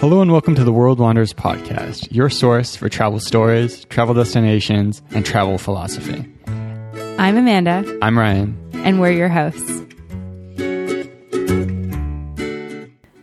Hello and welcome to the World Wanderers podcast, your source for travel stories, travel destinations, and travel philosophy. I'm Amanda. I'm Ryan. And we're your hosts.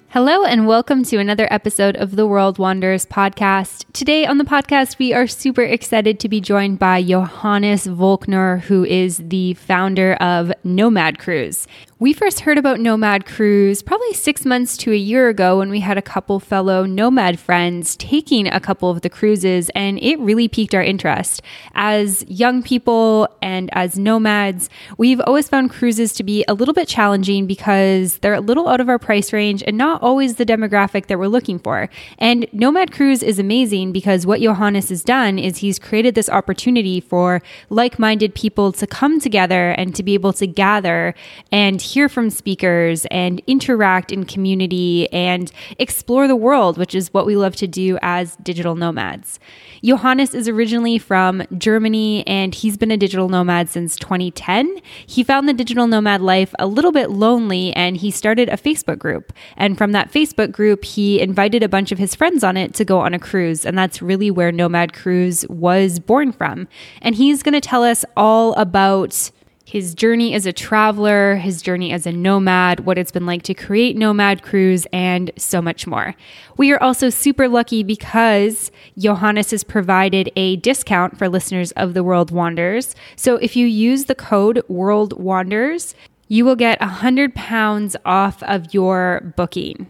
Hello, and welcome to another episode of the World Wanderers podcast. Today on the podcast, we are super excited to be joined by Johannes Voelkner, who is the founder of Nomad Cruise. We first heard about Nomad Cruise probably six months to a year ago when we had a couple fellow Nomad friends taking a couple of the cruises, and it really piqued our interest. As young people and as nomads, we've always found cruises to be a little bit challenging because they're a little out of our price range and not always the demographic that we're looking for. And Nomad Cruise is amazing because what Johannes has done is he's created this opportunity for like minded people to come together and to be able to gather and hear from speakers and interact in community and explore the world, which is what we love to do as digital nomads. Johannes is originally from Germany and he's been a digital nomad since 2010. He found the digital nomad life a little bit lonely and he started a Facebook group. And from that Facebook group, he invited a bunch of his friends on it to go on a cruise. And that's really where Nomad Cruise was born from. And he's going to tell us all about his journey as a traveler, his journey as a nomad, what it's been like to create Nomad Cruise, and so much more. We are also super lucky because Johannes has provided a discount for listeners of the World Wanderers. So if you use the code World Wanderers, you will get 100 pounds off of your booking.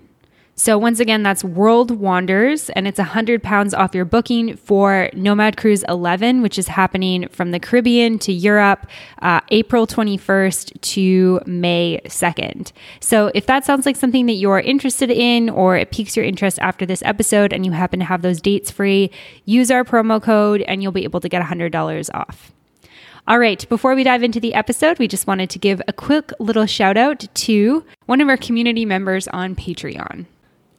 So once again, that's World Wanderers, and it's 100 pounds off your booking for Nomad Cruise 11, which is happening from the Caribbean to Europe, uh, April 21st to May 2nd. So if that sounds like something that you're interested in, or it piques your interest after this episode, and you happen to have those dates free, use our promo code, and you'll be able to get $100 off. All right, before we dive into the episode, we just wanted to give a quick little shout out to one of our community members on Patreon.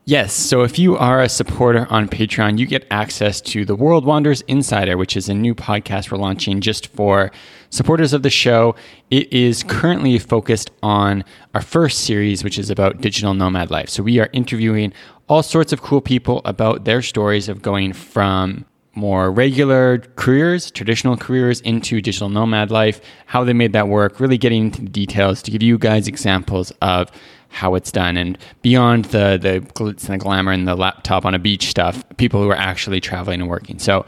Yes, so if you are a supporter on Patreon, you get access to the World Wanderers Insider, which is a new podcast we're launching just for supporters of the show. It is currently focused on our first series, which is about digital nomad life. So we are interviewing all sorts of cool people about their stories of going from more regular careers, traditional careers, into digital nomad life, how they made that work, really getting into the details to give you guys examples of how it's done. And beyond the the glitz and the glamour and the laptop on a beach stuff people who are actually traveling and working. So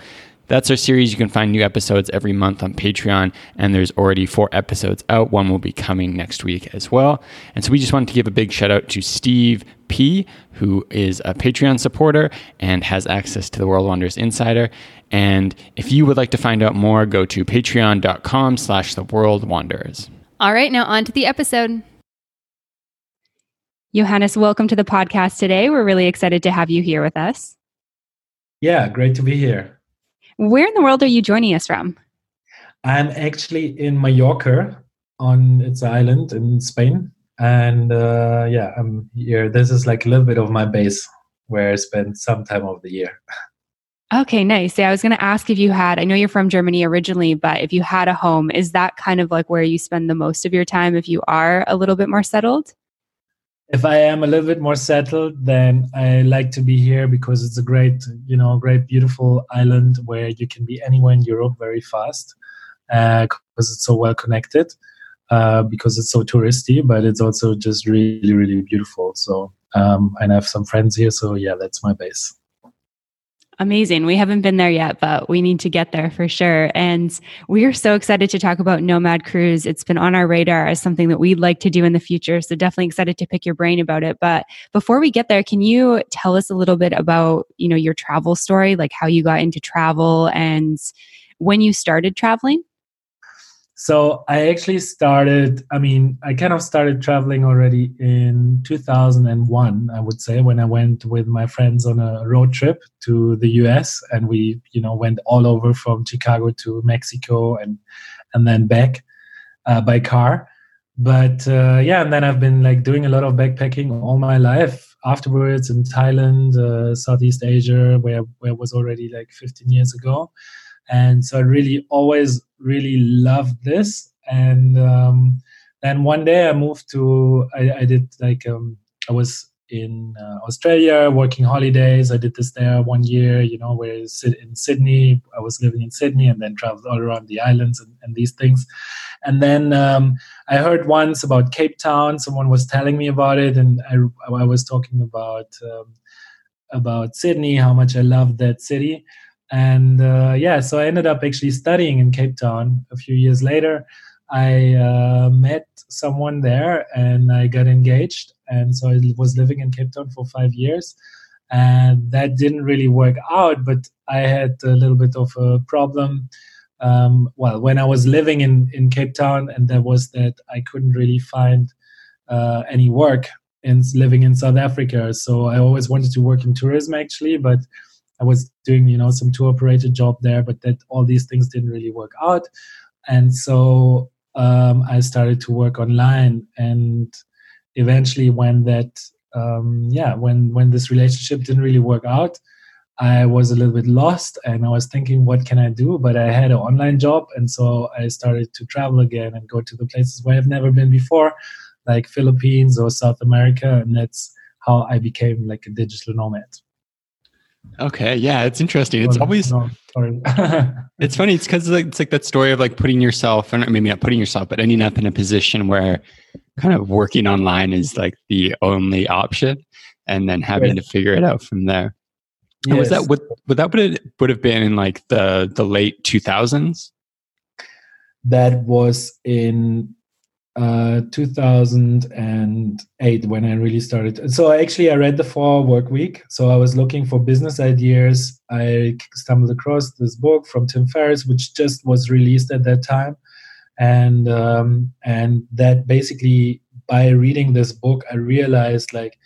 that's our series. You can find new episodes every month on patreon and there's already four episodes out. One will be coming next week as well. And so we just wanted to give a big shout out to steve p who is a patreon supporter and has access to the world wanderers insider. And if you would like to find out more go to patreon.com slash the world wanderers all right now on to the episode Johannes, welcome to the podcast today. We're really excited to have you here with us. Yeah, great to be here. Where in the world are you joining us from? I'm actually in Mallorca on its island in Spain. And uh, yeah, I'm here. This is like a little bit of my base where I spend some time of the year. Okay, nice. Yeah, I was going to ask if you had, I know you're from Germany originally, but if you had a home, is that kind of like where you spend the most of your time if you are a little bit more settled? If I am a little bit more settled, then I like to be here because it's a great, you know, great, beautiful island where you can be anywhere in Europe very fast because uh, it's so well connected. Uh, because it's so touristy, but it's also just really, really beautiful. So, um, and I have some friends here. So, yeah, that's my base. Amazing. We haven't been there yet, but we need to get there for sure. And we are so excited to talk about Nomad Cruise. It's been on our radar as something that we'd like to do in the future. So definitely excited to pick your brain about it. But before we get there, can you tell us a little bit about, you know, your travel story, like how you got into travel and when you started traveling? So I actually started, I mean, I kind of started traveling already in 2001, I would say, when I went with my friends on a road trip to the US and we, you know, went all over from Chicago to Mexico and and then back uh, by car. But uh, yeah, and then I've been like doing a lot of backpacking all my life afterwards in Thailand, uh, Southeast Asia, where where I was already like 15 years ago and so i really always really loved this. And um, then one day i moved to i, I did like um, i was in uh, australia working holidays. I did this there one year you know where in sydney. I was living in sydney and then traveled all around the islands and, and these things. And then um, i heard once about cape town. Someone was telling me about it and i, I was talking about um, about sydney how much i loved that city and uh, yeah so i ended up actually studying in cape town a few years later. I uh, met someone there and i got engaged. And so i was living in cape town for five years. And that didn't really work out but i had a little bit of a problem. Um, well when i was living in, in cape town and there was that i couldn't really find uh, any work in living in south africa. So i always wanted to work in tourism actually but I was doing, you know, some tour operator job there, but that all these things didn't really work out. And so um, I started to work online. And eventually, when that, um, yeah, when when this relationship didn't really work out, I was a little bit lost, and I was thinking, what can I do? But I had an online job, and so I started to travel again and go to the places where I've never been before, like Philippines or South America, and that's how I became like a digital nomad. Okay, yeah, it's interesting. It's always no, sorry. it's funny. It's because it's like that story of like putting yourself, or maybe not putting yourself, but ending up in a position where kind of working online is like the only option, and then having yes. to figure it out from there. Yes. Was that would, would that would it would have been in like the the late two thousands? That was in uh, 2008 when I really started. So actually, I read the Four Work Week. So I was looking for business ideas. I stumbled across this book from Tim Ferriss, which just was released at that time, and um, and that basically by reading this book, I realized like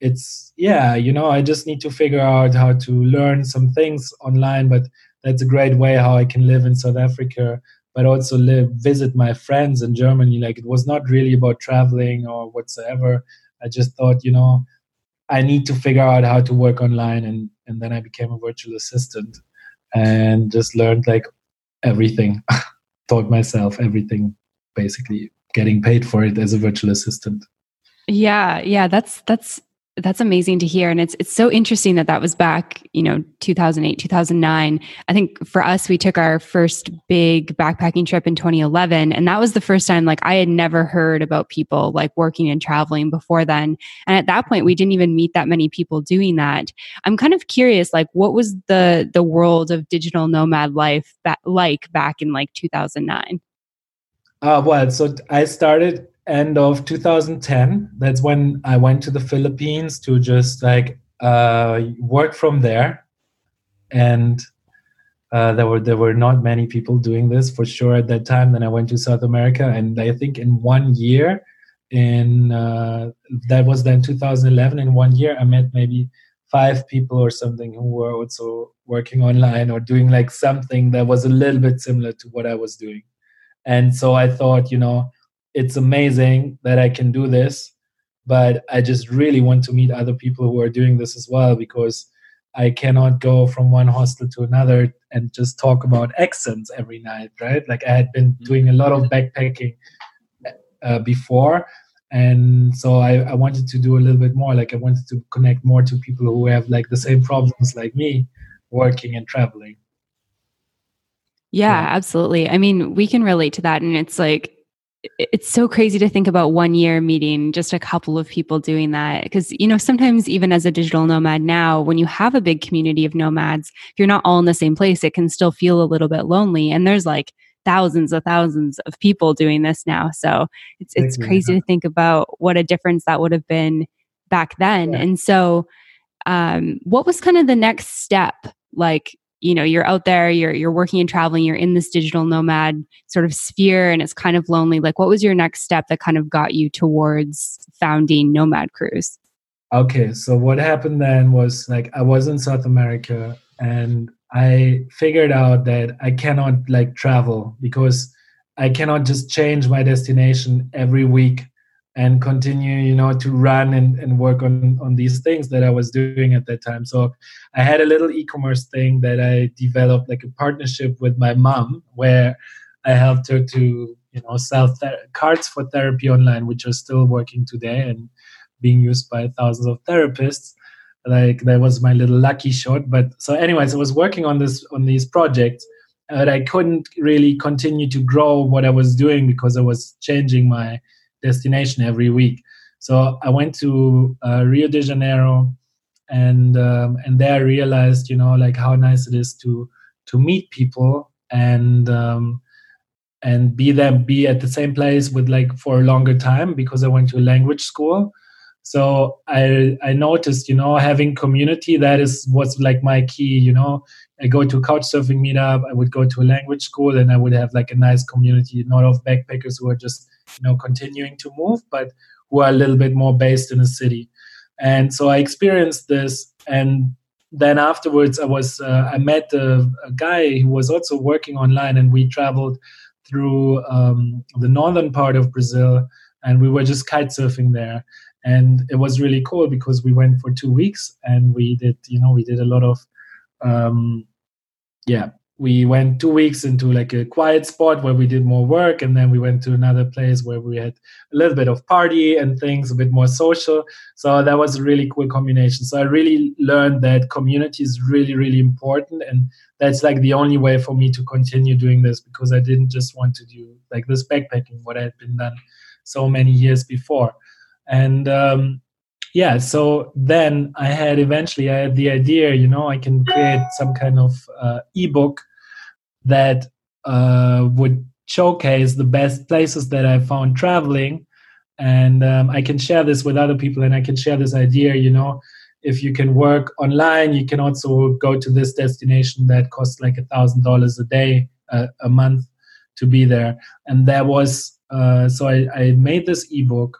it's yeah, you know, I just need to figure out how to learn some things online, but that's a great way how I can live in South Africa but also live visit my friends in Germany. Like it was not really about traveling or whatsoever. I just thought, you know, I need to figure out how to work online, and and then I became a virtual assistant and just learned like everything. Taught myself everything, basically getting paid for it as a virtual assistant. Yeah, yeah, that's that's that's amazing to hear. And it's it's so interesting that that was back you know 2008 2009 i think for us we took our first big backpacking trip in 2011 and that was the first time like i had never heard about people like working and traveling before then. And at that point we didn't even meet that many people doing that. I'm kind of curious like what was the the world of digital nomad life that like back in like 2009 uh, well so i started end of 2010 that's when i went to the philippines to just like uh, work from there. And uh, there were there were not many people doing this for sure at that time. Then i went to south america and i think in one year in uh, that was then 2011 in one year i met maybe five people or something who were also working online or doing like something that was a little bit similar to what i was doing. And so i thought you know it's amazing that I can do this, but I just really want to meet other people who are doing this as well because I cannot go from one hostel to another and just talk about accents every night, right? Like I had been mm-hmm. doing a lot of backpacking uh, before. And so I, I wanted to do a little bit more. Like I wanted to connect more to people who have like the same problems like me working and traveling. Yeah, yeah, absolutely. I mean, we can relate to that. And it's like, it's so crazy to think about one year meeting just a couple of people doing that. Because you know sometimes even as a digital nomad now when you have a big community of nomads if you're not all in the same place. It can still feel a little bit lonely and there's like thousands of thousands of people doing this now. So it's it's crazy to think about what a difference that would have been back then. Yeah. and so um what was kind of the next step like you know you're out there you're you're working and traveling you're in this digital nomad sort of sphere and it's kind of lonely. Like what was your next step that kind of got you towards founding nomad cruise? Okay so what happened then was like i was in south america and i figured out that i cannot like travel because i cannot just change my destination every week and continue you know to run and, and work on on these things that i was doing at that time. So i had a little e-commerce thing that i developed like a partnership with my mom where i helped her to you know sell th- cards for therapy online which are still working today and being used by thousands of therapists. Like that was my little lucky shot but so anyways i was working on this on these projects but i couldn't really continue to grow what i was doing because i was changing my destination every week. So I went to uh, Rio de Janeiro, and um, and there I realized, you know, like how nice it is to to meet people and um, and be them be at the same place with like for a longer time because I went to a language school. So I I noticed, you know, having community that is what's like my key. You know, I go to couch surfing meetup. I would go to a language school, and I would have like a nice community, not of backpackers who are just you know continuing to move but who are a little bit more based in a city. And so i experienced this and then afterwards i was uh, i met a, a, guy who was also working online and we traveled through um, the northern part of brazil and we were just kite surfing there. And it was really cool because we went for two weeks and we did you know we did a lot of um, yeah we went two weeks into like a quiet spot where we did more work and then we went to another place where we had a little bit of party and things a bit more social. So that was a really cool combination. So i really learned that community is really really important and that's like the only way for me to continue doing this because i didn't just want to do like this backpacking what i had been done so many years before. And um, yeah so then i had eventually i had the idea you know i can create some kind of uh, ebook that uh, would showcase the best places that i found traveling. And um, i can share this with other people and i can share this idea you know if you can work online you can also go to this destination that costs like a thousand dollars a day uh, a month to be there. And there was uh, so I, I made this ebook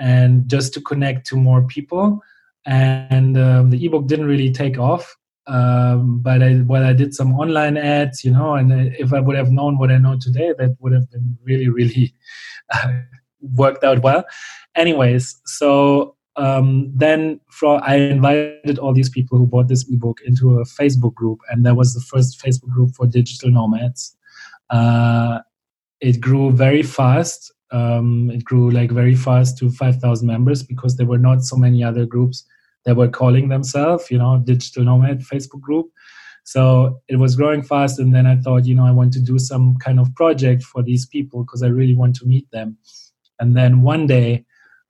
and just to connect to more people. And um, the ebook didn't really take off. Um, but I, well, I did some online ads, you know, and if I would have known what I know today, that would have been really, really uh, worked out well. Anyways, so um, then for, I invited all these people who bought this ebook into a Facebook group, and that was the first Facebook group for digital nomads. Uh, it grew very fast um, it grew like very fast to 5000 members because there were not so many other groups that were calling themselves you know digital nomad facebook group. So it was growing fast and then i thought you know i want to do some kind of project for these people because i really want to meet them. And then one day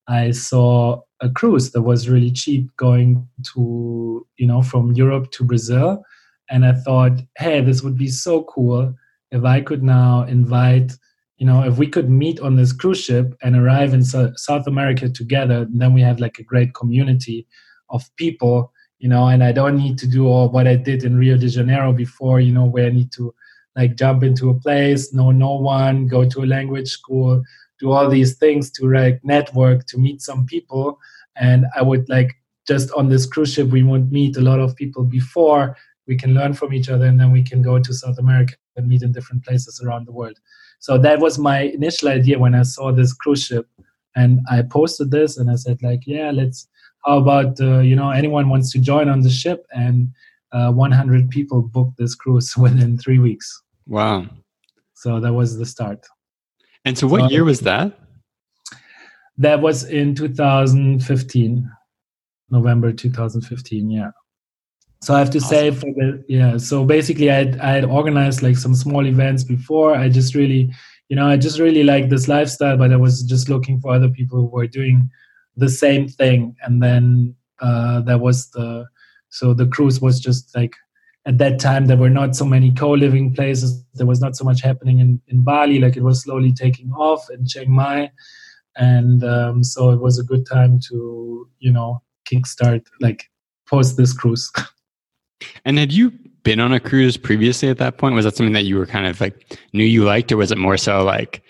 i saw a cruise that was really cheap going to you know from europe to brazil. And i thought hey this would be so cool if i could now invite you know if we could meet on this cruise ship and arrive in so- south america together then we have like a great community of people you know and i don't need to do all what i did in rio de janeiro before you know where i need to like jump into a place know no one go to a language school do all these things to like network to meet some people. And i would like just on this cruise ship we would meet a lot of people before. We can learn from each other and then we can go to south america and meet in different places around the world so that was my initial idea when I saw this cruise ship, and I posted this and I said like, yeah, let's. How about uh, you know anyone wants to join on the ship and uh, 100 people booked this cruise within three weeks. Wow! So that was the start. And so, what so, year was that? That was in 2015, November 2015. Yeah so i have to awesome. say for the yeah so basically i i had organized like some small events before. I just really you know i just really like this lifestyle but i was just looking for other people who were doing the same thing. And then uh that was the so the cruise was just like at that time there were not so many co-living places. There was not so much happening in, in bali. Like it was slowly taking off in chiang mai. And um, so it was a good time to you know kickstart like post this cruise And had you been on a cruise previously at that point? Was that something that you were kind of like knew you liked, or was it more so like,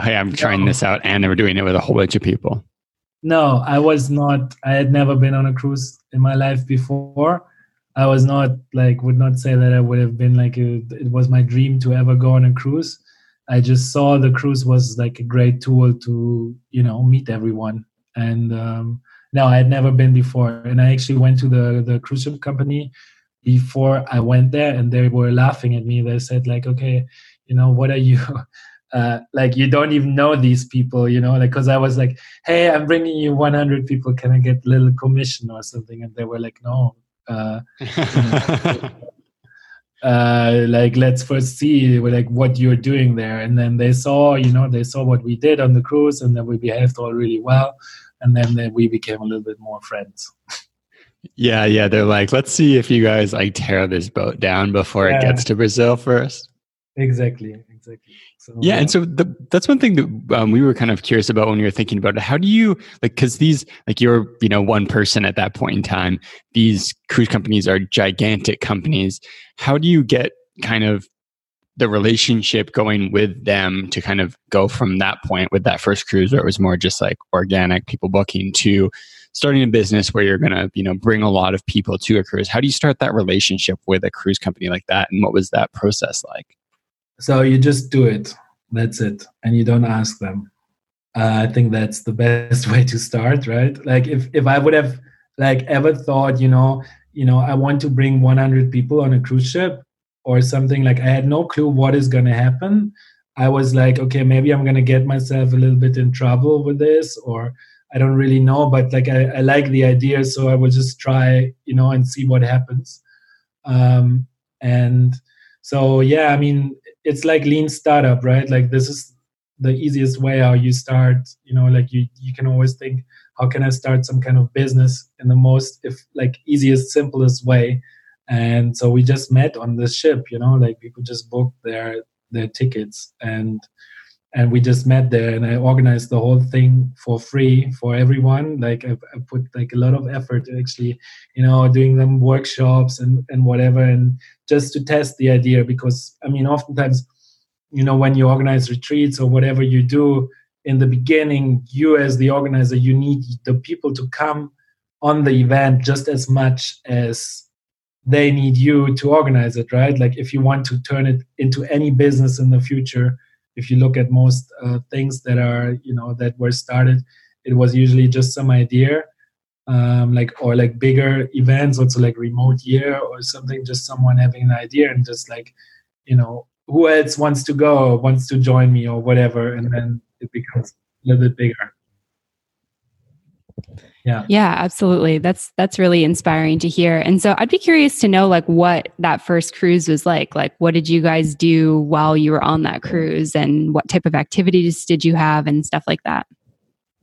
hey, I'm trying no. this out and we're doing it with a whole bunch of people? No, I was not. I had never been on a cruise in my life before. I was not like would not say that I would have been like a, it was my dream to ever go on a cruise. I just saw the cruise was like a great tool to you know meet everyone. And um, no, I had never been before, and I actually went to the the cruise ship company before I went there, and they were laughing at me. They said like, okay, you know, what are you? Uh, like you don't even know these people, you know, like because I was like, hey, I'm bringing you 100 people. Can I get a little commission or something? And they were like, no. Uh, uh, like let's first see like what you're doing there and then they saw you know they saw what we did on the cruise and then we behaved all really well and then, then we became a little bit more friends yeah yeah they're like let's see if you guys like tear this boat down before yeah. it gets to brazil first exactly exactly so, yeah, and so the, that's one thing that um, we were kind of curious about when we were thinking about it. How do you like? Because these, like, you're you know one person at that point in time. These cruise companies are gigantic companies. How do you get kind of the relationship going with them to kind of go from that point with that first cruise where it was more just like organic people booking to starting a business where you're going to you know bring a lot of people to a cruise how do you start that relationship with a cruise company like that and what was that process like so you just do it. That's it, and you don't ask them. Uh, I think that's the best way to start, right? Like if if I would have like ever thought, you know, you know, I want to bring 100 people on a cruise ship or something like I had no clue what is going to happen. I was like, okay, maybe I'm going to get myself a little bit in trouble with this, or I don't really know, but like I, I like the idea, so I will just try, you know, and see what happens. Um, and so yeah, I mean, it's like lean startup right like this is the easiest way how you start you know like you you can always think how can i start some kind of business in the most if like easiest simplest way and so we just met on the ship you know like people just booked their their tickets and and we just met there and i organized the whole thing for free for everyone. Like I, I, put like a lot of effort actually you know doing them workshops and and whatever and just to test the idea because i mean oftentimes you know when you organize retreats or whatever you do in the beginning you as the organizer you need the people to come on the event just as much as they need you to organize it right? Like if you want to turn it into any business in the future if you look at most uh, things that are you know that were started it was usually just some idea um, like or like bigger events also like remote year or something just someone having an idea and just like you know who else wants to go wants to join me or whatever and then it becomes a little bit bigger yeah. Yeah absolutely. That's that's really inspiring to hear. And so i'd be curious to know like what that first cruise was like. Like what did you guys do while you were on that cruise? And what type of activities did you have and stuff like that?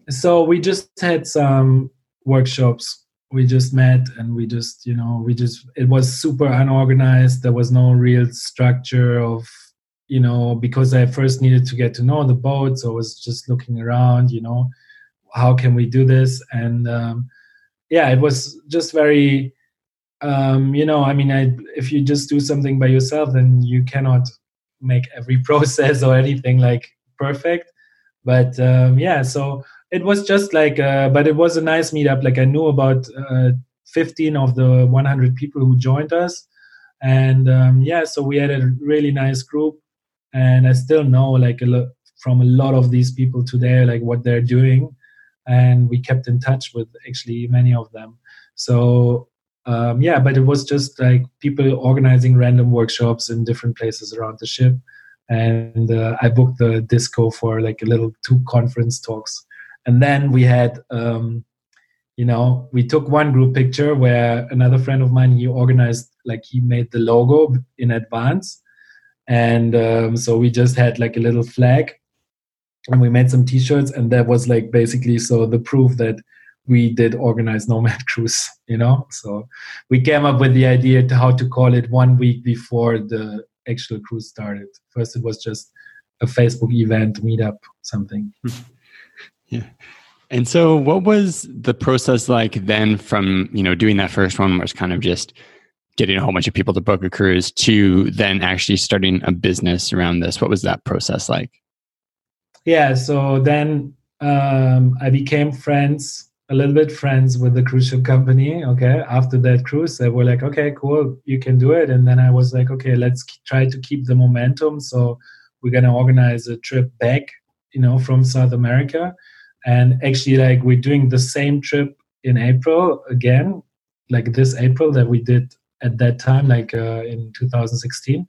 So we just had some workshops. We just met and we just you know we just it was super unorganized. There was no real structure of you know because i first needed to get to know the boat so i was just looking around you know how can we do this? And um, yeah it was just very um, you know i mean I, if you just do something by yourself then you cannot make every process or anything like perfect. But um, yeah so it was just like uh, but it was a nice meetup. Like i knew about uh, 15 of the 100 people who joined us. And um, yeah so we had a really nice group. And i still know like a lot from a lot of these people today like what they're doing and we kept in touch with actually many of them. So um, yeah, but it was just like people organizing random workshops in different places around the ship, and uh, I booked the disco for like a little two conference talks, and then we had. Um, you know, we took one group picture where another friend of mine he organized like he made the logo in advance, and um, so we just had like a little flag and we made some t-shirts and that was like basically so the proof that we did organize nomad cruise you know so we came up with the idea to how to call it one week before the actual cruise started first it was just a facebook event meetup something yeah and so what was the process like then from you know doing that first one was kind of just getting a whole bunch of people to book a cruise to then actually starting a business around this? What was that process like? Yeah, so then um, I became friends, a little bit friends with the cruise ship company. Okay, after that cruise, they were like, okay, cool, you can do it. And then I was like, okay, let's try to keep the momentum. So we're gonna organize a trip back, you know, from South America. And actually, like we're doing the same trip in April again, like this April that we did at that time, like uh, in 2016,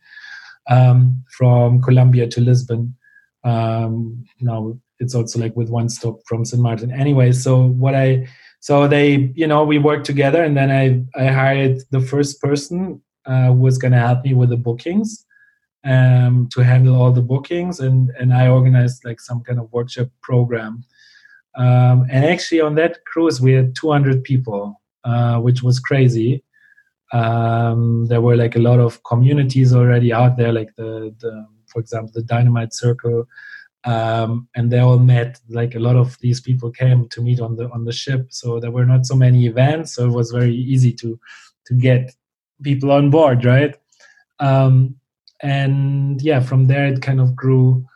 um, from Colombia to Lisbon. Um, now it's also like with one stop from St. Martin. Anyway, so what I so they you know we worked together, and then I I hired the first person uh, who was going to help me with the bookings um, to handle all the bookings, and and I organized like some kind of workshop program. Um, and actually, on that cruise, we had 200 people, uh, which was crazy. Um, there were like a lot of communities already out there, like the, the for example, the Dynamite Circle, um, and they all met. Like a lot of these people came to meet on the on the ship, so there were not so many events, so it was very easy to to get people on board, right? Um, and yeah, from there it kind of grew.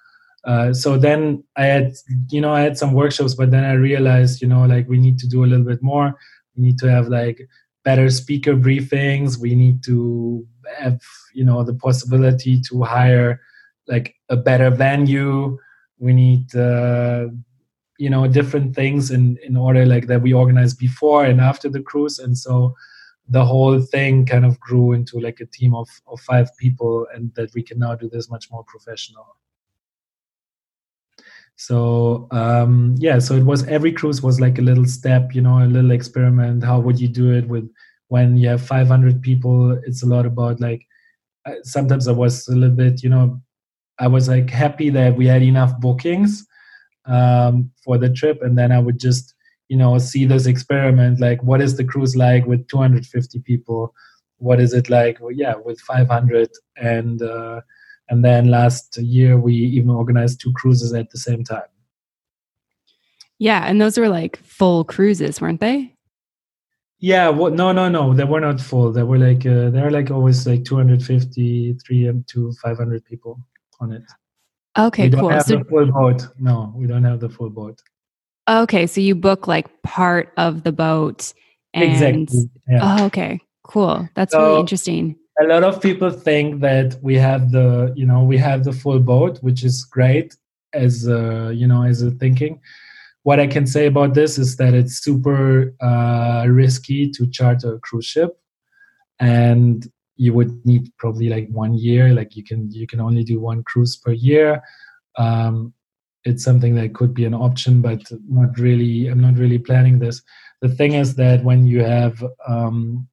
Uh, so then I had, you know, I had some workshops, but then I realized, you know, like we need to do a little bit more. We need to have like better speaker briefings. We need to have, you know, the possibility to hire like a better venue. We need, uh, you know, different things in in order like that we organized before and after the cruise, and so the whole thing kind of grew into like a team of, of five people and that we can now do this much more professional. So um, yeah so it was every cruise was like a little step you know a little experiment. How would you do it with when you have 500 people? It's a lot about like sometimes i was a little bit you know i was like happy that we had enough bookings um, for the trip and then i would just you know see this experiment like what is the cruise like with 250 people? What is it like well, yeah with 500 and uh, and then last year we even organized two cruises at the same time. Yeah and those were like full cruises weren't they? Yeah well, no no no they were not full. They were like uh, they're like always like 250 3 to 500 people on it. Okay we don't cool. have so, the full boat. No we don't have the full boat. Okay so you book like part of the boat and exactly yeah. oh okay cool. That's So- really interesting. a lot of people think that we have the you know we have the full boat which is great as uh, you know as a thinking. What i can say about this is that it's super uh, risky to charter a cruise ship. And you would need probably like one year like you can you can only do one cruise per year. Um, it's something that could be an option but not really i'm not really planning this. The thing is that when you have um,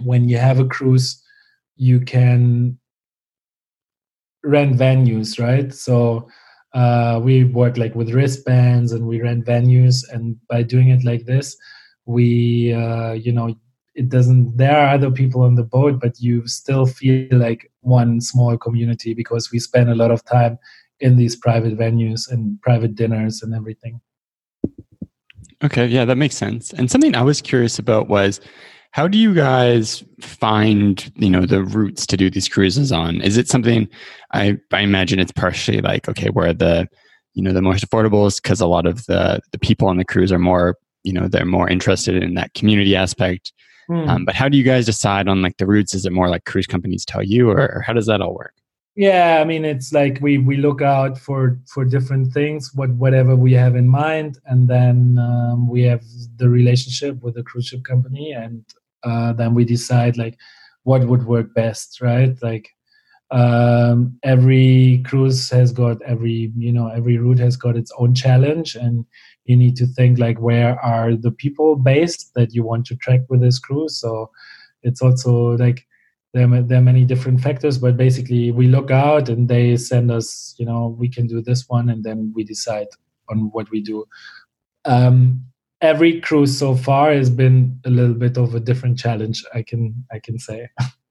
when you have a cruise you can rent venues right? So uh, we work like with wristbands and we rent venues and by doing it like this we uh, you know it doesn't there are other people on the boat but you still feel like one small community because we spend a lot of time in these private venues and private dinners and everything Okay, yeah, that makes sense. And something I was curious about was how do you guys find, you know, the routes to do these cruises on? Is it something I I imagine it's partially like okay, where the you know the most affordable is because a lot of the the people on the cruise are more you know they're more interested in that community aspect. Hmm. Um, but how do you guys decide on like the routes? Is it more like cruise companies tell you, or, or how does that all work? yeah i mean it's like we we look out for for different things what whatever we have in mind and then um, we have the relationship with the cruise ship company and uh, then we decide like what would work best right like um, every cruise has got every you know every route has got its own challenge and you need to think like where are the people based that you want to track with this cruise so it's also like there are, there are many different factors but basically we look out and they send us you know we can do this one and then we decide on what we do. Um, every cruise so far has been a little bit of a different challenge i can i can say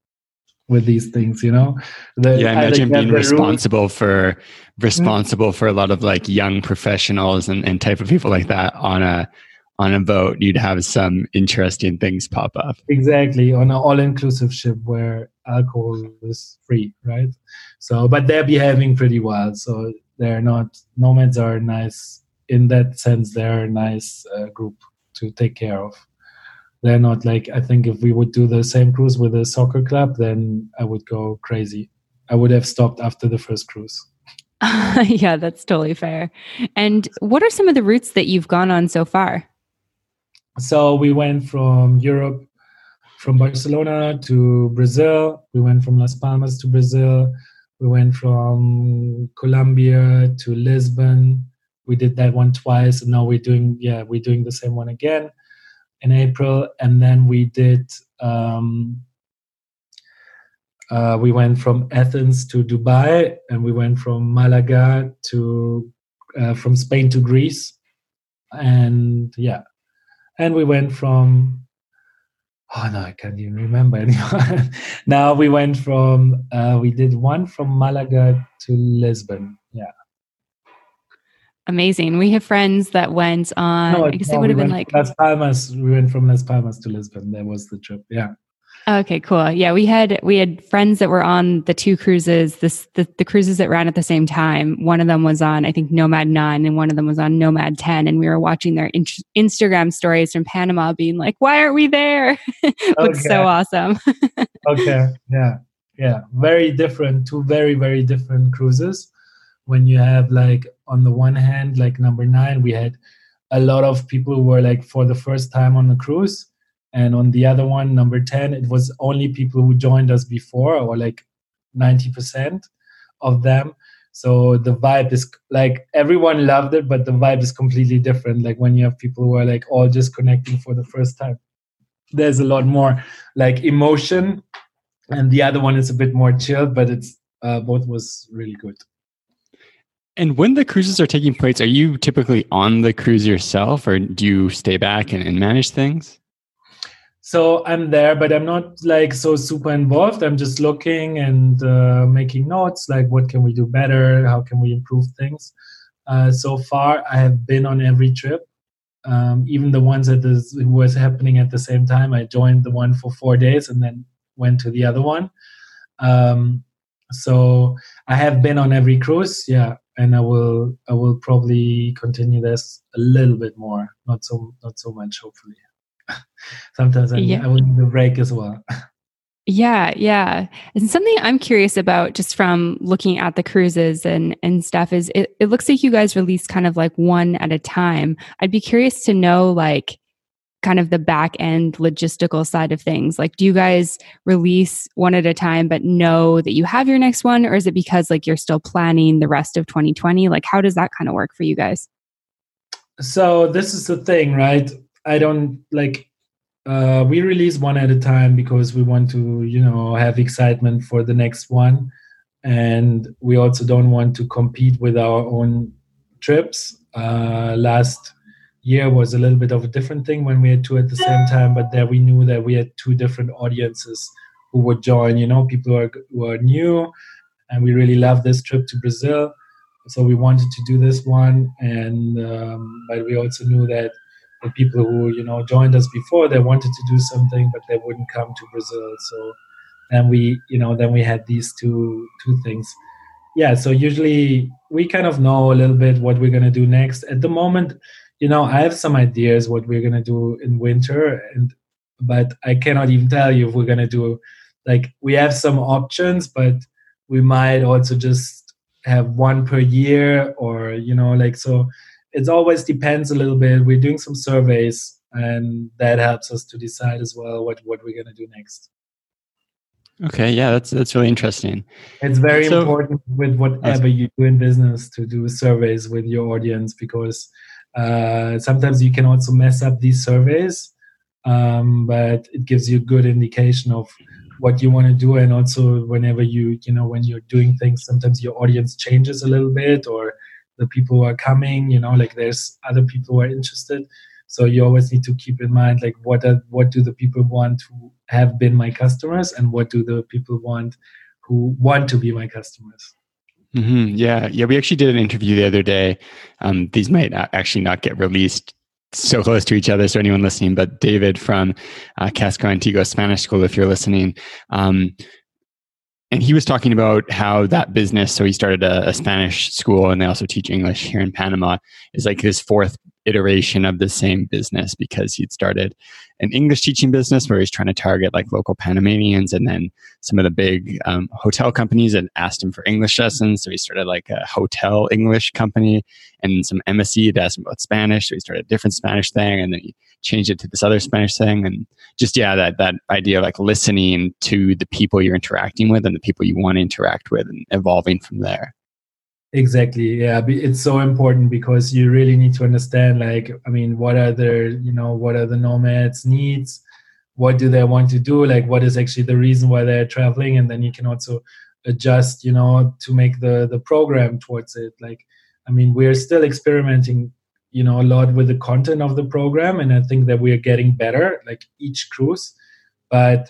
with these things you know The- yeah, imagine being responsible for responsible for a lot of like young professionals and, and type of people like that on a on a boat, you'd have some interesting things pop up. Exactly, on an all-inclusive ship where alcohol is free, right? So, but they're behaving pretty well. So they're not nomads are nice in that sense. They're a nice uh, group to take care of. They're not like I think if we would do the same cruise with a soccer club, then I would go crazy. I would have stopped after the first cruise. yeah, that's totally fair. And what are some of the routes that you've gone on so far? So we went from Europe, from Barcelona to Brazil. We went from Las Palmas to Brazil. We went from Colombia to Lisbon. We did that one twice, and now we're doing yeah we're doing the same one again in April. And then we did um, uh, we went from Athens to Dubai, and we went from Malaga to uh, from Spain to Greece, and yeah, and we went from oh no, I can't even remember anymore. now we went from uh, we did one from Malaga to Lisbon. Amazing. We have friends that went on. No, I guess no, it would have been like Las Palmas. We went from Las Palmas to Lisbon. That was the trip. Yeah. Okay, cool. Yeah, we had we had friends that were on the two cruises, this the, the cruises that ran at the same time. One of them was on I think Nomad 9 and one of them was on Nomad 10 and we were watching their in- Instagram stories from Panama being like, "Why aren't we there?" Looks so awesome. okay. Yeah. Yeah, very different, two very very different cruises. When you have like on the one hand like number 9 we had a lot of people who were like for the first time on the cruise and on the other one number 10 it was only people who joined us before or like 90% of them. So the vibe is like everyone loved it but the vibe is completely different like when you have people who are like all just connecting for the first time. There's a lot more like emotion and the other one is a bit more chill but it's uh, both was really good and when the cruises are taking place are you typically on the cruise yourself or do you stay back and, and manage things? So i'm there but i'm not like so super involved. I'm just looking and uh, making notes like what can we do better? How can we improve things? Uh, so far i have been on every trip. Um, even the ones that is, was happening at the same time i joined the one for four days and then went to the other one. Um, so i have been on every cruise yeah and i will i will probably continue this a little bit more not so not so much hopefully sometimes I, yeah. I will need a break as well. Yeah, yeah. And something I'm curious about just from looking at the cruises and and stuff is it, it looks like you guys release kind of like one at a time. I'd be curious to know like kind of the back end logistical side of things. Like do you guys release one at a time but know that you have your next one or is it because like you're still planning the rest of 2020? Like how does that kind of work for you guys? So this is the thing, right? I don't like uh, we release one at a time because we want to you know have excitement for the next one and we also don't want to compete with our own trips uh, last year was a little bit of a different thing when we had two at the same time but there we knew that we had two different audiences who would join you know people who are, who are new. And we really love this trip to brazil. So we wanted to do this one. And um, but we also knew that the people who you know joined us before they wanted to do something but they wouldn't come to brazil. So then we you know then we had these two two things. Yeah so usually we kind of know a little bit what we're going to do next. At the moment you know i have some ideas what we're going to do in winter and but i cannot even tell you if we're going to do like we have some options but we might also just have one per year or you know like so it always depends a little bit. We're doing some surveys, and that helps us to decide as well what what we're going to do next. Okay, yeah, that's that's really interesting. It's very so, important with whatever you do in business to do surveys with your audience because uh, sometimes you can also mess up these surveys, um, but it gives you a good indication of what you want to do. And also whenever you you know when you're doing things sometimes your audience changes a little bit or the people who are coming you know like there's other people who are interested. So you always need to keep in mind like what are, what do the people want who have been my customers and what do the people want who want to be my customers mm-hmm. yeah yeah we actually did an interview the other day um, these might not actually not get released so close to each other. So anyone listening, but David from uh, Casco Antiguo Spanish School, if you're listening, um, and he was talking about how that business. So he started a, a Spanish school, and they also teach English here in Panama. Is like his fourth iteration of the same business because he'd started an English teaching business where he's trying to target like local Panamanians and then some of the big um, hotel companies had asked him for English lessons. So he started like a hotel English company and some MSc had asked him about Spanish. So he started a different Spanish thing and then he changed it to this other Spanish thing. And just, yeah, that, that idea of like listening to the people you're interacting with and the people you want to interact with and evolving from there. Exactly. Yeah, it's so important because you really need to understand, like, I mean, what are their, you know, what are the nomads' needs? What do they want to do? Like, what is actually the reason why they're traveling? And then you can also adjust, you know, to make the the program towards it. Like, I mean, we're still experimenting, you know, a lot with the content of the program, and I think that we are getting better, like each cruise. But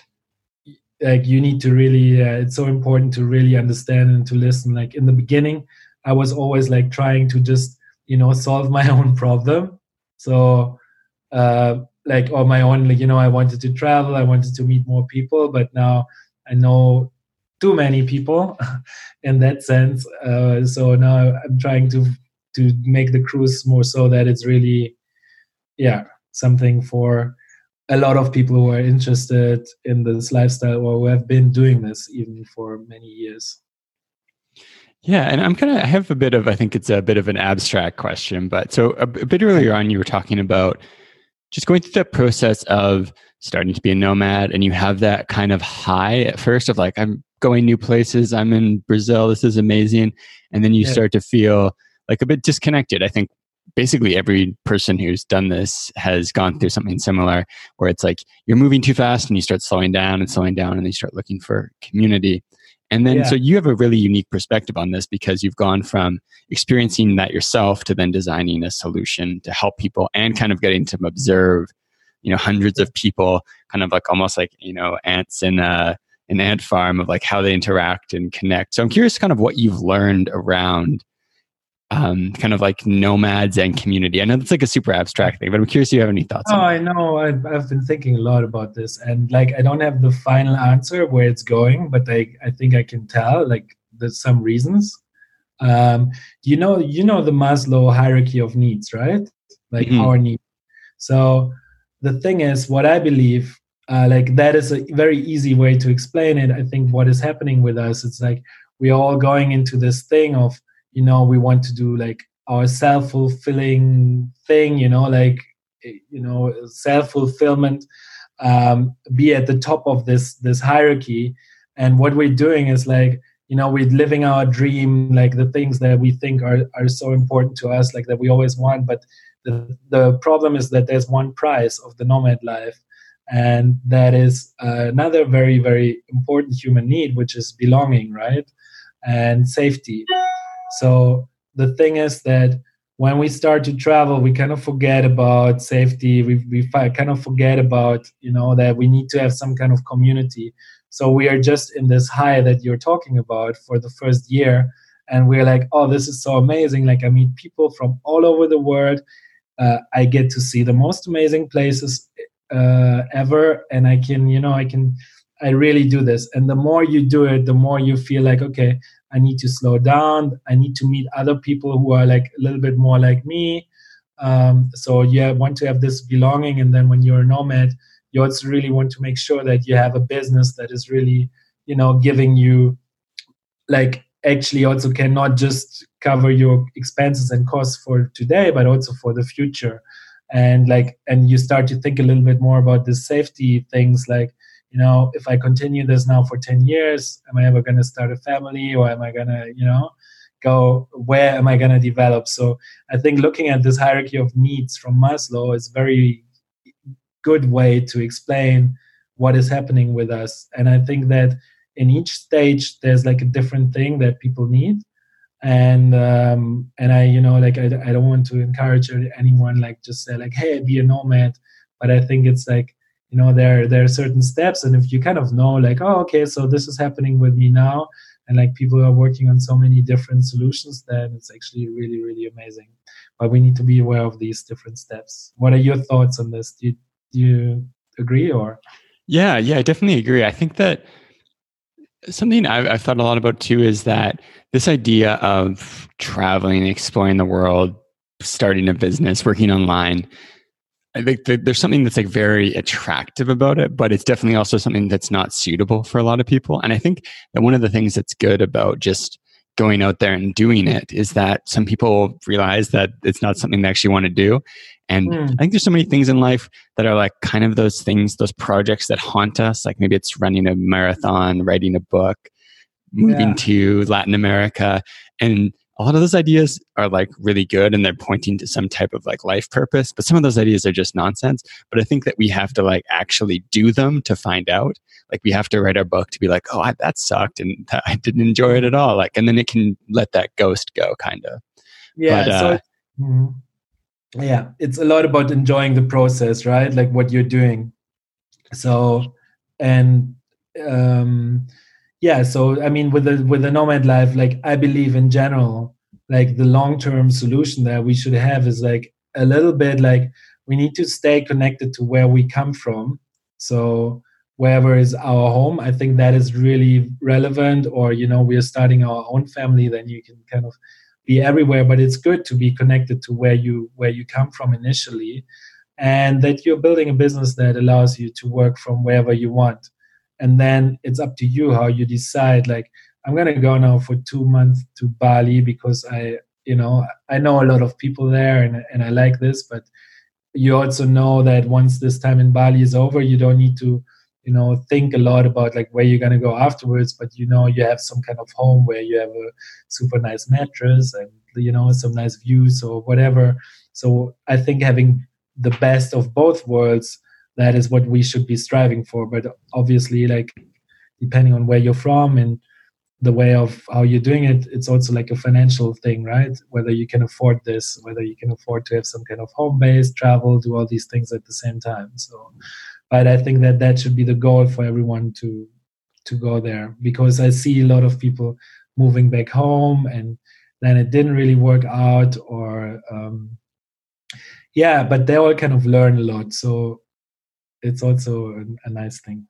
like, you need to really, uh, it's so important to really understand and to listen. Like in the beginning I was always like trying to just you know solve my own problem. So uh, like on my own, like you know, I wanted to travel, I wanted to meet more people, but now I know too many people in that sense. Uh, so now I'm trying to to make the cruise more so that it's really, yeah, something for a lot of people who are interested in this lifestyle or who have been doing this even for many years. Yeah, and I'm kind of I have a bit of I think it's a bit of an abstract question, but so a, a bit earlier on you were talking about just going through that process of starting to be a nomad and you have that kind of high at first of like I'm going new places, I'm in Brazil, this is amazing, and then you yeah. start to feel like a bit disconnected. I think basically every person who's done this has gone through something similar where it's like you're moving too fast and you start slowing down and slowing down and then you start looking for community and then, yeah. so you have a really unique perspective on this because you've gone from experiencing that yourself to then designing a solution to help people and kind of getting to observe, you know, hundreds of people, kind of like almost like, you know, ants in a, an ant farm of like how they interact and connect. So I'm curious kind of what you've learned around um, kind of like nomads and community? I know that's like a super abstract thing, but I'm curious if you have any thoughts. Oh, I know. I've, I've been thinking a lot about this, and like I don't have the final answer where it's going, but I I think I can tell. Like there's some reasons. Um, you know, you know the Maslow hierarchy of needs, right? Like mm-hmm. our needs. So the thing is, what I believe, uh, like that is a very easy way to explain it. I think what is happening with us, it's like we're all going into this thing of you know we want to do like our self-fulfilling thing you know like you know self-fulfillment um, be at the top of this this hierarchy. And what we're doing is like you know we're living our dream like the things that we think are are so important to us like that we always want. But the the problem is that there's one price of the nomad life and that is uh, another very very important human need which is belonging right? And safety so the thing is that when we start to travel, we kind of forget about safety. We, we kind of forget about, you know, that we need to have some kind of community. So we are just in this high that you're talking about for the first year. And we're like, oh, this is so amazing. Like, I meet people from all over the world. Uh, I get to see the most amazing places uh, ever. And I can, you know, I can, I really do this. And the more you do it, the more you feel like, okay, I need to slow down. I need to meet other people who are like a little bit more like me. Um, so yeah, want to have this belonging, and then when you're a nomad, you also really want to make sure that you have a business that is really, you know, giving you, like, actually also cannot just cover your expenses and costs for today, but also for the future. And like, and you start to think a little bit more about the safety things, like you know, if I continue this now for 10 years, am I ever going to start a family or am I going to, you know, go, where am I going to develop? So I think looking at this hierarchy of needs from Maslow is very good way to explain what is happening with us. And I think that in each stage, there's like a different thing that people need. And um, and I, you know, like I, I don't want to encourage anyone like just say like, hey, be a nomad. But I think it's like you know there there are certain steps. And if you kind of know like oh okay so this is happening with me now and like people are working on so many different solutions then it's actually really really amazing. But we need to be aware of these different steps. What are your thoughts on this? Do you, do you agree or? Yeah yeah i definitely agree. I think that something I've, I've thought a lot about too is that this idea of traveling exploring the world starting a business working online I think there's something that's like very attractive about it, but it's definitely also something that's not suitable for a lot of people. And I think that one of the things that's good about just going out there and doing it is that some people realize that it's not something they actually want to do. And mm. I think there's so many things in life that are like kind of those things, those projects that haunt us. Like maybe it's running a marathon, writing a book, moving yeah. to Latin America. And a lot of those ideas are like really good and they're pointing to some type of like life purpose but some of those ideas are just nonsense. But i think that we have to like actually do them to find out. Like we have to write our book to be like oh I, that sucked and i didn't enjoy it at all. Like and then it can let that ghost go kind of yeah but, so uh, mm-hmm. yeah it's a lot about enjoying the process right? Like what you're doing. So and um yeah so i mean with the with the nomad life like i believe in general like the long term solution that we should have is like a little bit like we need to stay connected to where we come from. So wherever is our home i think that is really relevant or you know we're starting our own family then you can kind of be everywhere but it's good to be connected to where you where you come from initially and that you're building a business that allows you to work from wherever you want and then it's up to you how you decide like i'm to go now for two months to bali because i you know i know a lot of people there and, and i like this but you also know that once this time in bali is over you don't need to you know think a lot about like where you're going to go afterwards but you know you have some kind of home where you have a super nice mattress and you know some nice views or whatever. So i think having the best of both worlds that is what we should be striving for. But obviously like depending on where you're from and the way of how you're doing it it's also like a financial thing right? Whether you can afford this whether you can afford to have some kind of home base travel do all these things at the same time. So but i think that that should be the goal for everyone to to go there. Because i see a lot of people moving back home and then it didn't really work out or um yeah but they all kind of learn a lot. So it's also a, nice thing.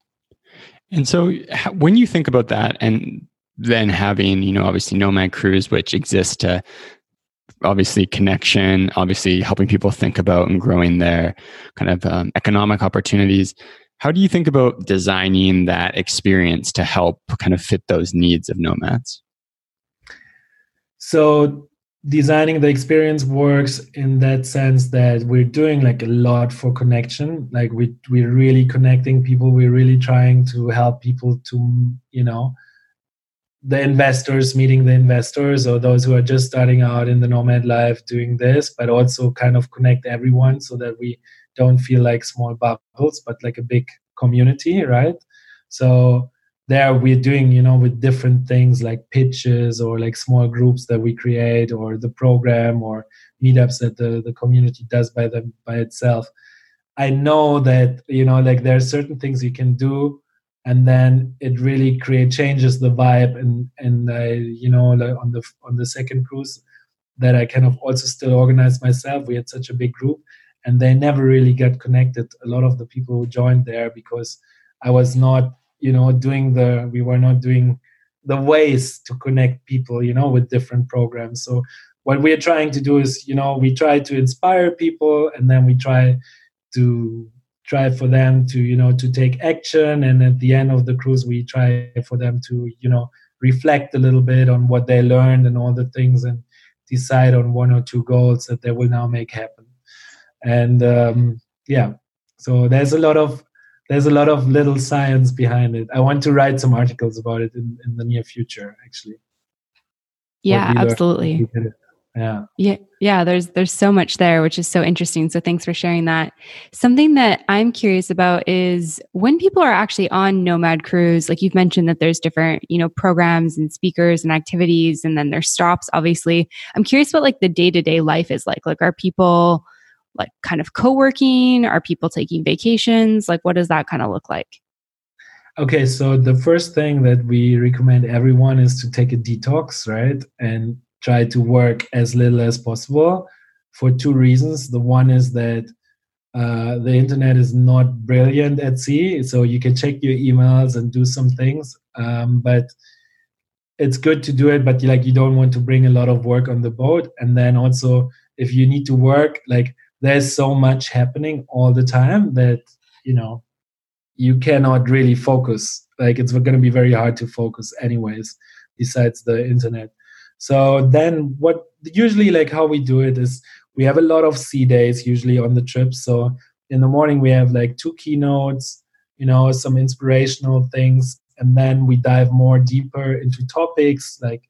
And so, when you think about that, and then having, you know, obviously Nomad Cruise, which exists to obviously connection, obviously helping people think about and growing their kind of um, economic opportunities. How do you think about designing that experience to help kind of fit those needs of nomads? So designing the experience works in that sense that we're doing like a lot for connection. Like we we're really connecting people. We're really trying to help people to you know the investors meeting the investors or those who are just starting out in the nomad life doing this but also kind of connect everyone so that we don't feel like small bubbles but like a big community right? So there we're doing you know with different things like pitches or like small groups that we create or the program or meetups that the, the community does by them by itself. I know that you know like there are certain things you can do and then it really create changes the vibe and and I, you know like on the on the second cruise that i kind of also still organized myself. We had such a big group and they never really got connected. A lot of the people who joined there because i was not you know doing the we were not doing the ways to connect people you know with different programs. So what we're trying to do is you know we try to inspire people and then we try to try for them to you know to take action. And at the end of the cruise we try for them to you know reflect a little bit on what they learned and all the things and decide on one or two goals that they will now make happen. And um, yeah. So there's a lot of there's a lot of little science behind it. I want to write some articles about it in, in the near future, actually. Yeah, absolutely. Yeah. Yeah. Yeah. There's there's so much there, which is so interesting. So thanks for sharing that. Something that I'm curious about is when people are actually on Nomad Cruise, like you've mentioned that there's different, you know, programs and speakers and activities, and then there's stops, obviously. I'm curious what like the day-to-day life is like. Like are people like kind of co-working are people taking vacations like what does that kind of look like Okay, so the first thing that we recommend everyone is to take a detox, right? And try to work as little as possible for two reasons. The one is that uh, the internet is not brilliant at sea, so you can check your emails and do some things, um, but it's good to do it. But like you don't want to bring a lot of work on the boat, and then also if you need to work, like there's so much happening all the time that you know you cannot really focus. Like it's going to be very hard to focus, anyways. Besides the internet, so then what usually like how we do it is we have a lot of sea days usually on the trip. So in the morning we have like two keynotes, you know, some inspirational things, and then we dive more deeper into topics like,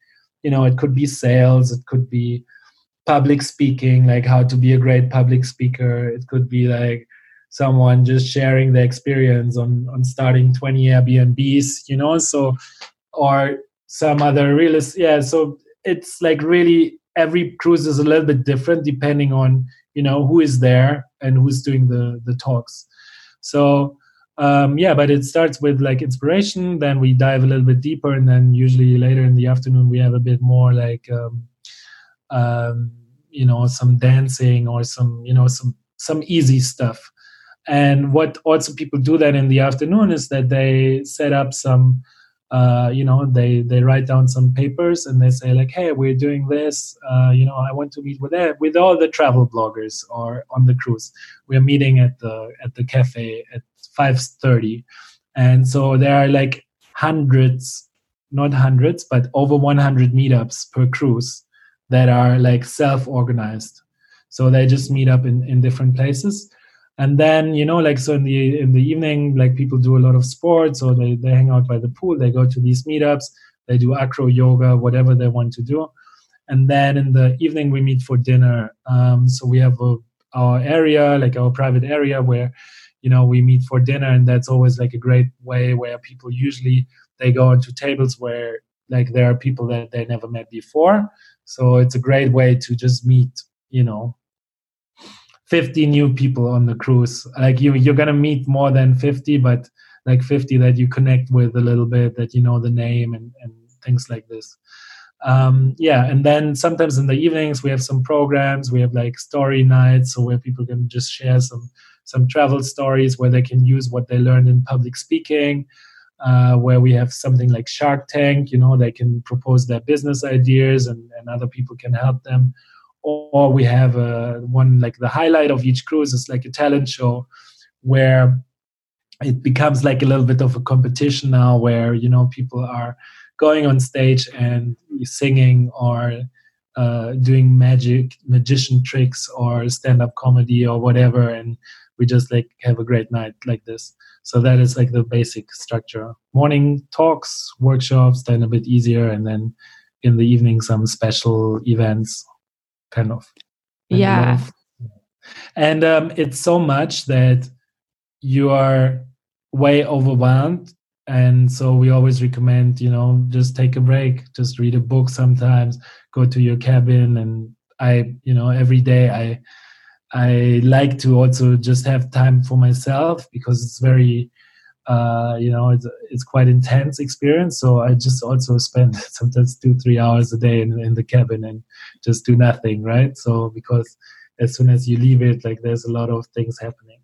you know, it could be sales, it could be public speaking, like how to be a great public speaker. It could be like someone just sharing the experience on on starting 20 Airbnbs, you know, so or some other realist yeah so it's like really every cruise is a little bit different depending on you know who is there and who's doing the the talks so um, yeah but it starts with like inspiration then we dive a little bit deeper and then usually later in the afternoon we have a bit more like um, um, you know some dancing or some you know some some easy stuff. And what also people do then in the afternoon is that they set up some uh, you know they they write down some papers and they say like hey we're doing this uh, you know i want to meet with that with all the travel bloggers or on the cruise. We're meeting at the at the cafe at 5.30 and so there are like hundreds not hundreds but over 100 meetups per cruise that are like self-organized. So they just meet up in, in different places. And then you know like so in the in the evening like people do a lot of sports or they, they hang out by the pool they go to these meetups they do acro yoga whatever they want to do. And then in the evening we meet for dinner. Um, so we have a, our area like our private area where you know we meet for dinner and that's always like a great way where people usually they go into tables where like there are people that they never met before so it's a great way to just meet you know 50 new people on the cruise. Like you you're gonna meet more than 50 but like 50 that you connect with a little bit that you know the name and, and things like this. Um, yeah and then sometimes in the evenings we have some programs we have like story nights so where people can just share some some travel stories where they can use what they learned in public speaking uh, where we have something like shark tank you know they can propose their business ideas and, and other people can help them. Or we have a, one like the highlight of each cruise is like a talent show where it becomes like a little bit of a competition now where you know people are going on stage and singing or uh, doing magic magician tricks or stand-up comedy or whatever. And we just like have a great night like this so that is like the basic structure morning talks workshops then a bit easier and then in the evening some special events kind of. And yeah. And um, it's so much that you are way overwhelmed. And so we always recommend, you know, just take a break, just read a book sometimes, go to your cabin. And I, you know, every day I, I like to also just have time for myself because it's very uh, you know, it's, it's quite intense experience. So I just also spend sometimes two, three hours a day in, in the cabin and just do nothing, right? So because as soon as you leave it, like there's a lot of things happening.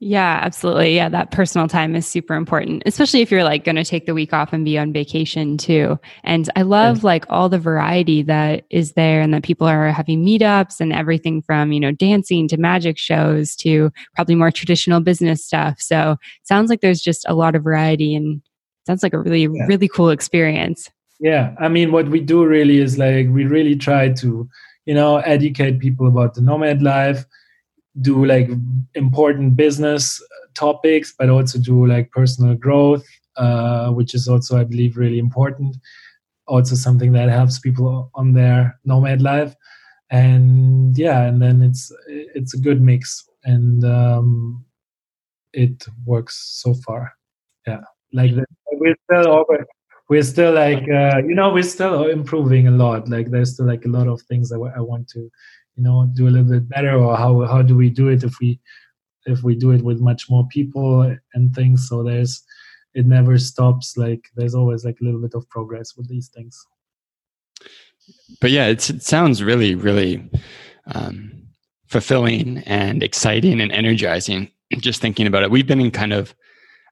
Yeah, absolutely. Yeah, that personal time is super important, especially if you're like going to take the week off and be on vacation too. And I love like all the variety that is there and that people are having meetups and everything from, you know, dancing to magic shows to probably more traditional business stuff. So, sounds like there's just a lot of variety and sounds like a really yeah. really cool experience. Yeah, I mean what we do really is like we really try to, you know, educate people about the nomad life do like important business topics, but also do like personal growth, uh, which is also, I believe, really important. Also, something that helps people on their nomad life, and yeah, and then it's it's a good mix, and um, it works so far. Yeah, like we're still over, we're still like uh, you know we're still improving a lot. Like there's still like a lot of things that I want to you know do a little bit better or how how do we do it if we if we do it with much more people and things? So there's it never stops like there's always like a little bit of progress with these things. But yeah it sounds really really um, fulfilling and exciting and energizing just thinking about it. We've been in kind of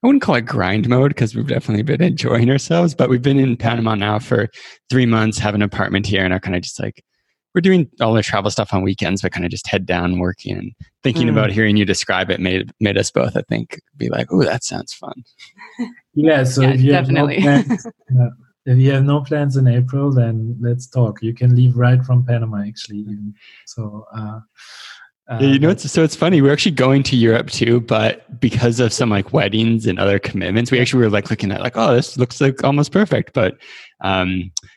I wouldn't call it grind mode because we've definitely been enjoying ourselves, but we've been in Panama now for three months, have an apartment here, and are kind of just like we're doing all the travel stuff on weekends, but kind of just head down working and thinking mm. about hearing you describe it made made us both, I think, be like, oh, that sounds fun. Yeah, so yeah, if you definitely. Have no plans, uh, if you have no plans in April, then let's talk. You can leave right from Panama, actually. Even. So. Uh, uh, yeah, you know, it's, so it's funny. We're actually going to Europe too, but because of some like weddings and other commitments, we actually were like looking at like, oh, this looks like almost perfect. But um,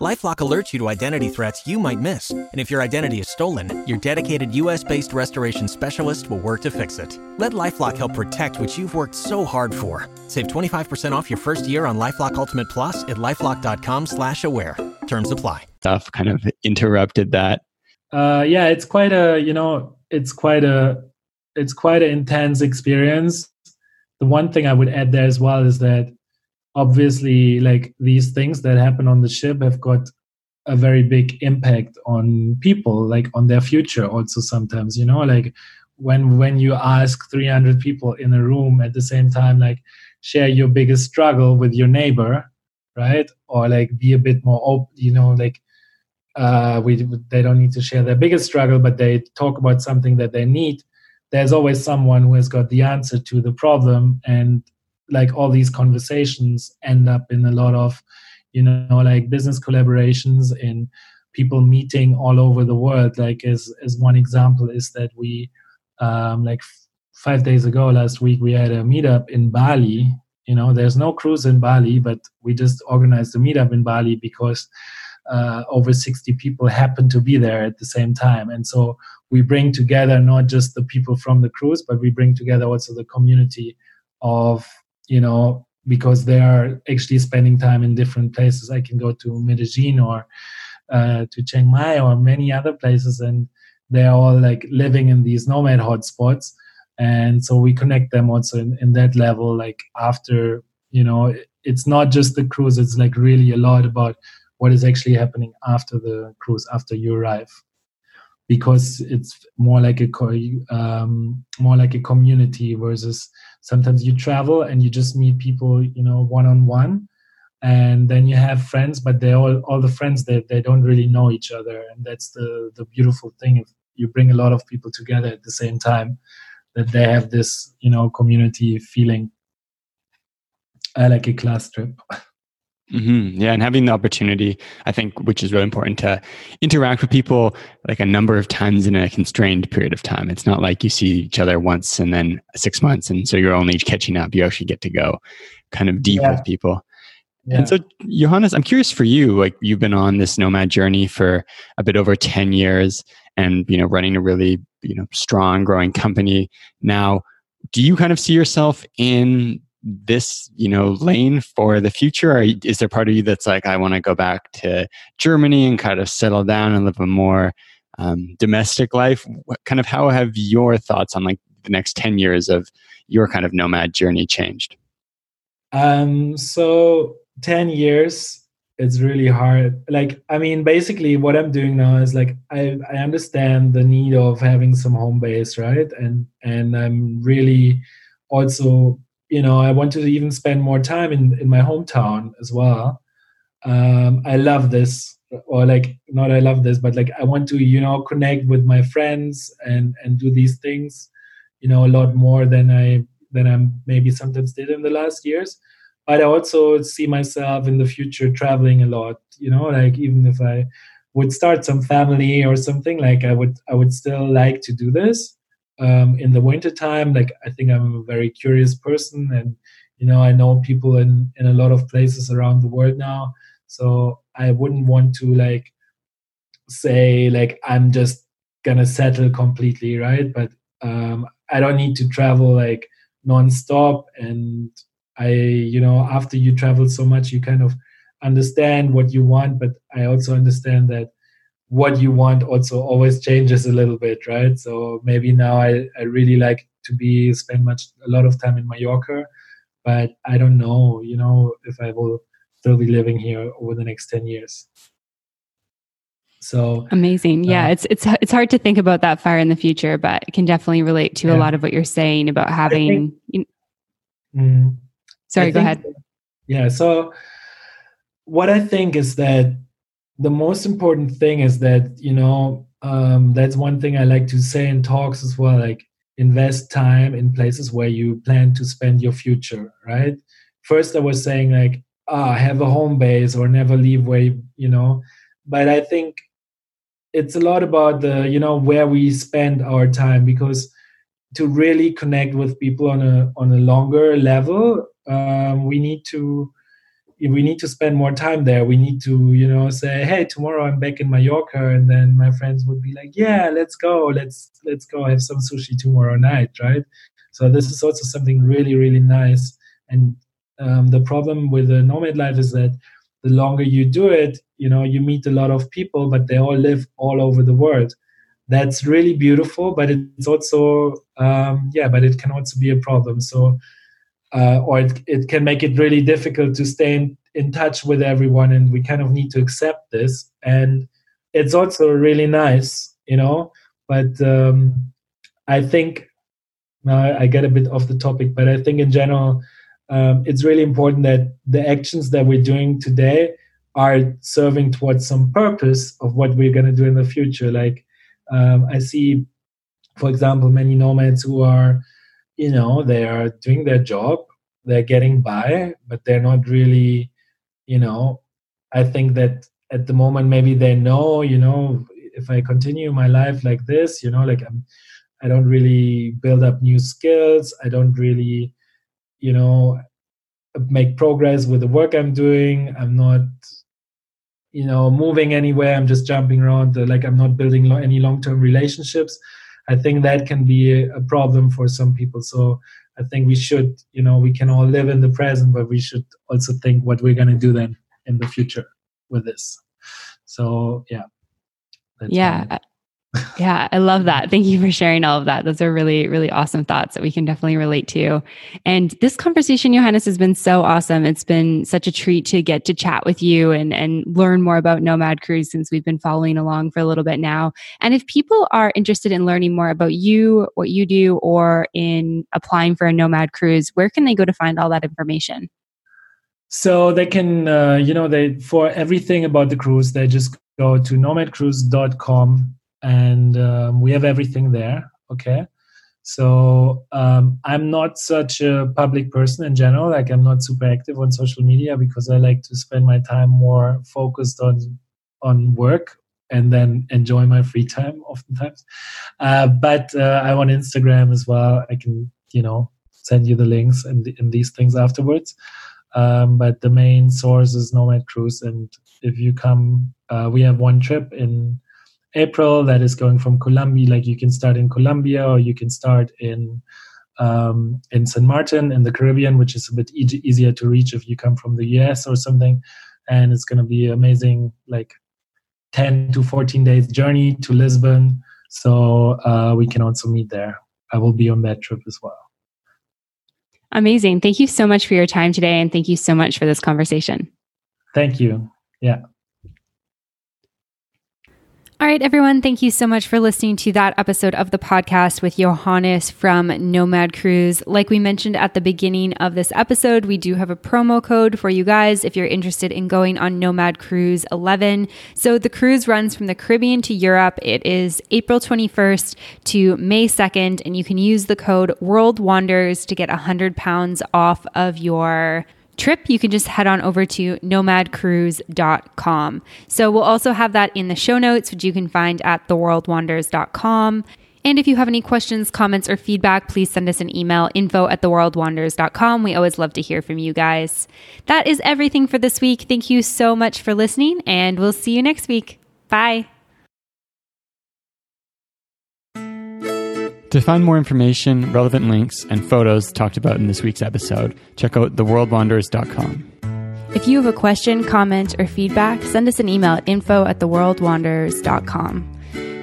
LifeLock alerts you to identity threats you might miss, and if your identity is stolen, your dedicated U.S.-based restoration specialist will work to fix it. Let LifeLock help protect what you've worked so hard for. Save 25% off your first year on LifeLock Ultimate Plus at lifeLock.com/slash-aware. Terms apply. Stuff kind of interrupted that. Uh, yeah, it's quite a you know, it's quite a it's quite an intense experience. The one thing I would add there as well is that obviously like these things that happen on the ship have got a very big impact on people like on their future also sometimes you know? Like when when you ask 300 people in a room at the same time like share your biggest struggle with your neighbor right? Or like be a bit more open you know like uh we they don't need to share their biggest struggle but they talk about something that they need there's always someone who has got the answer to the problem and like all these conversations end up in a lot of you know like business collaborations in people meeting all over the world. Like as as one example is that we um like f- five days ago last week we had a meetup in bali. You know there's no cruise in bali but we just organized a meetup in bali because uh, over 60 people happen to be there at the same time. And so we bring together not just the people from the cruise but we bring together also the community of you know because they are actually spending time in different places. I can go to medellin or uh, to chiang mai or many other places and they're all like living in these nomad hotspots. And so we connect them also in, in that level like after you know it's not just the cruise it's like really a lot about what is actually happening after the cruise after you arrive because it's more like a um, more like a community versus sometimes you travel and you just meet people you know one on one and then you have friends but they all all the friends they, they don't really know each other and that's the the beautiful thing if you bring a lot of people together at the same time that they have this you know community feeling. I like a class trip Mm-hmm. Yeah, and having the opportunity, I think, which is really important to interact with people like a number of times in a constrained period of time. It's not like you see each other once and then six months, and so you're only catching up. You actually get to go kind of deep yeah. with people. Yeah. And so, Johannes, I'm curious for you. Like, you've been on this nomad journey for a bit over ten years, and you know, running a really you know strong, growing company now. Do you kind of see yourself in this you know lane for the future? Or is there part of you that's like i want to go back to germany and kind of settle down and live a more um, domestic life? What kind of how have your thoughts on like the next 10 years of your kind of nomad journey changed? Um so 10 years it's really hard. Like i mean basically what i'm doing now is like i i understand the need of having some home base right? And and i'm really also you know i want to even spend more time in in my hometown as well. Um i love this or like not i love this but like i want to you know connect with my friends and and do these things you know a lot more than i than i maybe sometimes did in the last years. But i also see myself in the future traveling a lot you know like even if i would start some family or something like i would i would still like to do this um, in the winter time like i think i'm a very curious person and you know i know people in in a lot of places around the world now. So i wouldn't want to like say like i'm just gonna settle completely right? But um, i don't need to travel like non-stop. And I, you know, after you travel so much, you kind of understand what you want, but I also understand that what you want also always changes a little bit, right? So maybe now I, I really like to be spend much a lot of time in Mallorca, but I don't know, you know, if I will still be living here over the next 10 years. So amazing. Yeah, uh, it's it's it's hard to think about that far in the future, but it can definitely relate to yeah. a lot of what you're saying about having think, you know, mm, Sorry, I go ahead. Yeah, so what I think is that the most important thing is that, you know, um, that's one thing I like to say in talks as well, like invest time in places where you plan to spend your future, right? First, I was saying like, ah, have a home base or never leave where, you, you know, but I think it's a lot about the, you know, where we spend our time because to really connect with people on a on a longer level, um, we need to we need to spend more time there. We need to, you know, say, hey, tomorrow I'm back in Mallorca, and then my friends would be like, yeah, let's go, let's let's go have some sushi tomorrow night, right? So this is also something really really nice. And um, the problem with the nomad life is that the longer you do it, you know, you meet a lot of people, but they all live all over the world. That's really beautiful, but it's also, um, yeah, but it can also be a problem. So uh, or it, it can make it really difficult to stay in, in touch with everyone and we kind of need to accept this. And it's also really nice you know but um, i think now i get a bit off the topic but i think in general um, it's really important that the actions that we're doing today are serving towards some purpose of what we're going to do in the future. Like um, i see for example many nomads who are you know they are doing their job they're getting by but they're not really you know i think that at the moment maybe they know you know if i continue my life like this you know like i'm i don't really build up new skills i don't really you know make progress with the work i'm doing i'm not you know moving anywhere i'm just jumping around like i'm not building any long-term relationships I think that can be a problem for some people. So I think we should, you know, we can all live in the present, but we should also think what we're going to do then in the future with this. So yeah. yeah yeah, I love that. Thank you for sharing all of that. Those are really, really awesome thoughts that we can definitely relate to. And this conversation, Johannes, has been so awesome. It's been such a treat to get to chat with you and, and learn more about Nomad Cruise since we've been following along for a little bit now. And if people are interested in learning more about you, what you do, or in applying for a Nomad Cruise, where can they go to find all that information? So they can, uh, you know, they for everything about the cruise, they just go to nomadcruise.com and um, we have everything there. Okay. So um, I'm not such a public person in general. Like I'm not super active on social media because I like to spend my time more focused on on work and then enjoy my free time oftentimes. Uh, but uh, I'm on Instagram as well. I can you know send you the links and, and these things afterwards. Um, but the main source is Nomad Cruise, and if you come, uh, we have one trip in April that is going from Colombia. Like you can start in Colombia or you can start in um, in St. Martin in the Caribbean, which is a bit e- easier to reach if you come from the US or something. And it's going to be amazing, like 10 to 14 days journey to Lisbon. So uh, we can also meet there. I will be on that trip as well. Amazing. Thank you so much for your time today. And thank you so much for this conversation. Thank you. Yeah. All right, everyone. Thank you so much for listening to that episode of the podcast with Johannes from Nomad Cruise. Like we mentioned at the beginning of this episode, we do have a promo code for you guys if you're interested in going on Nomad Cruise 11. So the cruise runs from the Caribbean to Europe. It is April 21st to May 2nd, and you can use the code World Wanderers to get 100 pounds off of your trip, you can just head on over to nomadcruise.com. So we'll also have that in the show notes, which you can find at theworldwanderers.com. And if you have any questions, comments, or feedback, please send us an email info at theworldwanderers.com. We always love to hear from you guys. That is everything for this week. Thank you so much for listening, and we'll see you next week. Bye. To find more information, relevant links, and photos talked about in this week's episode, check out theworldwanderers.com. If you have a question, comment, or feedback, send us an email at info at theworldwanderers.com.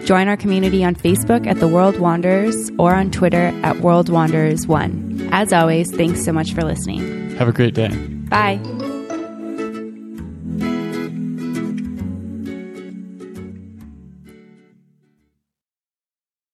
Join our community on Facebook at The World Wanderers or on Twitter at World Wanderers1. As always, thanks so much for listening. Have a great day. Bye.